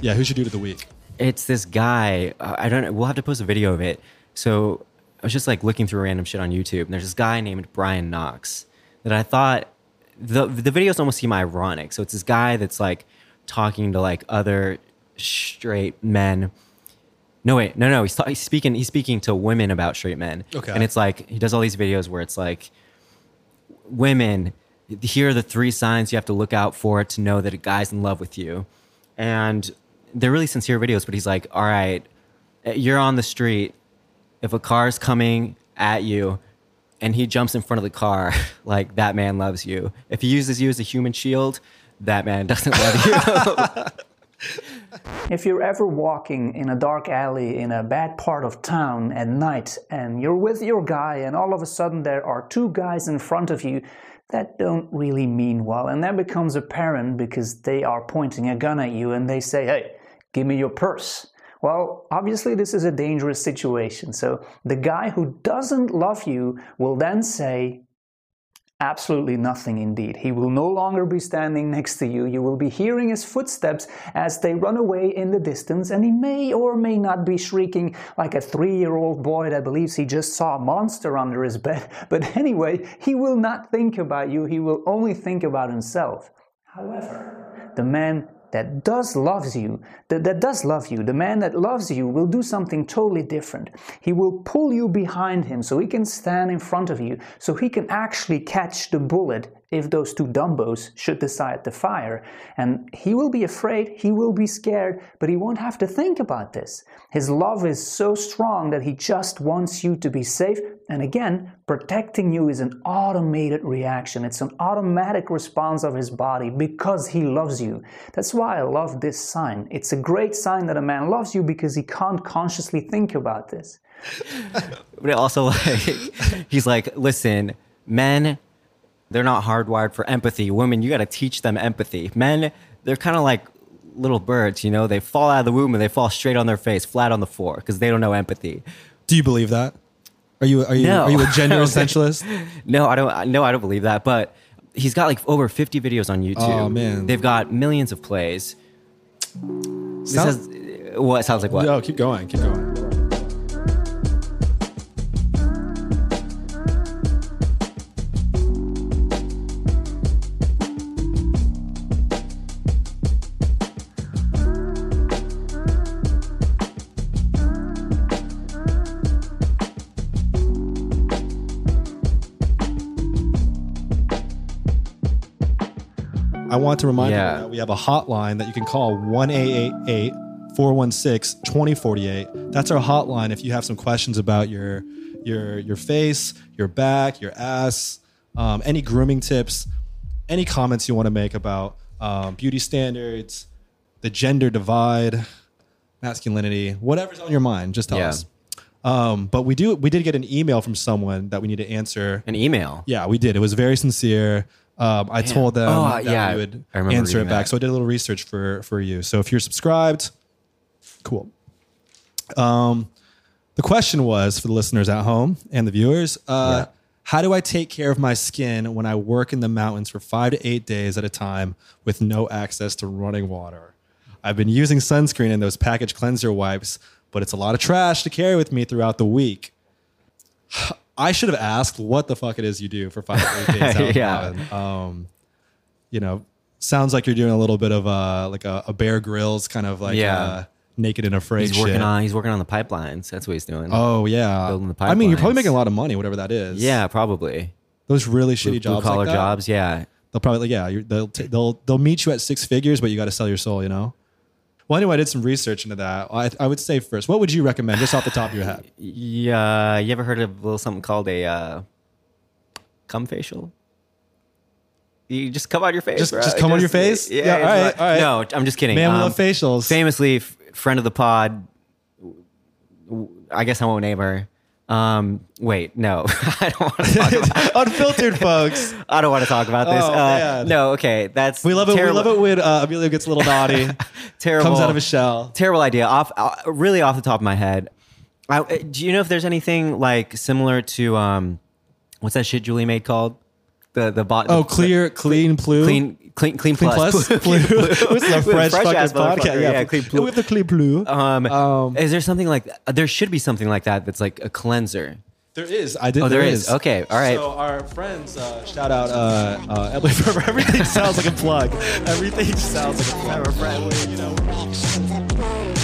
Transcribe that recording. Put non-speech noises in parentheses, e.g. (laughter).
Yeah, who's your dude of the week? It's this guy. Uh, I don't know. We'll have to post a video of it. So I was just like looking through random shit on YouTube, and there's this guy named Brian Knox that I thought the the videos almost seem ironic. So it's this guy that's like talking to like other straight men. No wait, no no. He's, ta- he's speaking. He's speaking to women about straight men. Okay. And it's like he does all these videos where it's like women. Here are the three signs you have to look out for to know that a guy's in love with you, and they're really sincere videos. But he's like, all right, you're on the street. If a car's coming at you, and he jumps in front of the car, (laughs) like that man loves you. If he uses you as a human shield, that man (laughs) doesn't love you. (laughs) If you're ever walking in a dark alley in a bad part of town at night and you're with your guy and all of a sudden there are two guys in front of you that don't really mean well and that becomes apparent because they are pointing a gun at you and they say, hey, give me your purse. Well, obviously, this is a dangerous situation. So, the guy who doesn't love you will then say, Absolutely nothing indeed. He will no longer be standing next to you. You will be hearing his footsteps as they run away in the distance, and he may or may not be shrieking like a three year old boy that believes he just saw a monster under his bed. (laughs) But anyway, he will not think about you, he will only think about himself. However, the man that does loves you, that, that does love you, the man that loves you will do something totally different. He will pull you behind him so he can stand in front of you, so he can actually catch the bullet if those two dumbos should decide to fire. And he will be afraid, he will be scared, but he won't have to think about this. His love is so strong that he just wants you to be safe. And again, protecting you is an automated reaction. It's an automatic response of his body because he loves you. That's why I love this sign. It's a great sign that a man loves you because he can't consciously think about this. (laughs) but also like he's like, listen, men, they're not hardwired for empathy. Women, you got to teach them empathy. Men, they're kind of like little birds, you know. They fall out of the womb and they fall straight on their face, flat on the floor, because they don't know empathy. Do you believe that? Are you are you No. are you a (laughs) gender essentialist? (laughs) No, I don't. No, I don't believe that. But he's got like over 50 videos on YouTube. Oh, man. they've got millions of plays. This Sounds- has, what sounds like what? No, keep going, keep going. I want to remind Yeah. you that we have a hotline that you can call 1 888 416 2048. That's our hotline if you have some questions about your your your face, your back, your ass, um, any grooming tips, any comments you want to make about um, beauty standards, the gender divide, masculinity, whatever's on your mind, just tell Yeah. us. Um, but we do we did get an email from someone that we need to answer. An email. Yeah, we did. It was very sincere. Um, I told them Oh, that yeah, we would answer it back. that. So I did a little research for for you. So if you're subscribed, cool. Um, the question was for the listeners at home and the viewers: uh, Yeah. How do I take care of my skin when I work in the mountains for five to eight days at a time with no access to running water? I've been using sunscreen and those package cleanser wipes, but it's a lot of trash to carry with me throughout the week. I should have asked what the fuck it is you do for five eight days. out in the Yeah. Um, you know, sounds like you're doing a little bit of a like a, a Bear Grylls kind of like Yeah. uh, naked and afraid. He's working shit. on. He's working on the pipelines. That's what he's doing. Oh yeah, Building the pipelines. I mean, you're probably making a lot of money, whatever that is. yeah, probably. those really shitty Blue jobs, collar like jobs. Yeah. They'll probably yeah, you're, they'll t- they'll they'll meet you at six figures, but you got to sell your soul. You know. Well, anyway, I did some research into that. I, I would say first, what would you recommend, just off the top of your head? (sighs) Yeah. You ever heard of a little something called a uh, cum facial? You just come on your face. Just- bro. just come on your face? Yeah. Yeah, all right, all right. No, I'm just kidding. Man, we Um, love facials. Famously, f- friend of the pod. I guess I won't name her. Um, wait, no, (laughs) I don't want to talk about. (laughs) Unfiltered, folks. (laughs) I don't want to talk about this. Oh, uh, no, okay, that's We love it. Terrible, We love it when uh, Emilio gets a little naughty, Terrible. comes out of his shell. terrible idea. Off, uh, really off the top of my head. I, uh, do you know if there's anything like similar to um, what's that shit Julie made called? The the bot. Oh, clear, clean, blue. clean, clean, clean, Clean plus. plus, (laughs) blue. This is a French fucking French-ass podcast. Yeah, yeah, clean blue. with the clean blue. Um, Um, is there something like there should be something like that that's like a cleanser? There is. I did. Oh, there there is. is. Okay, all right. So our friends, uh, shout out uh, uh, Emily Ferber. (laughs) Everything sounds like a plug. Everything sounds like a plug. Our friend, you know.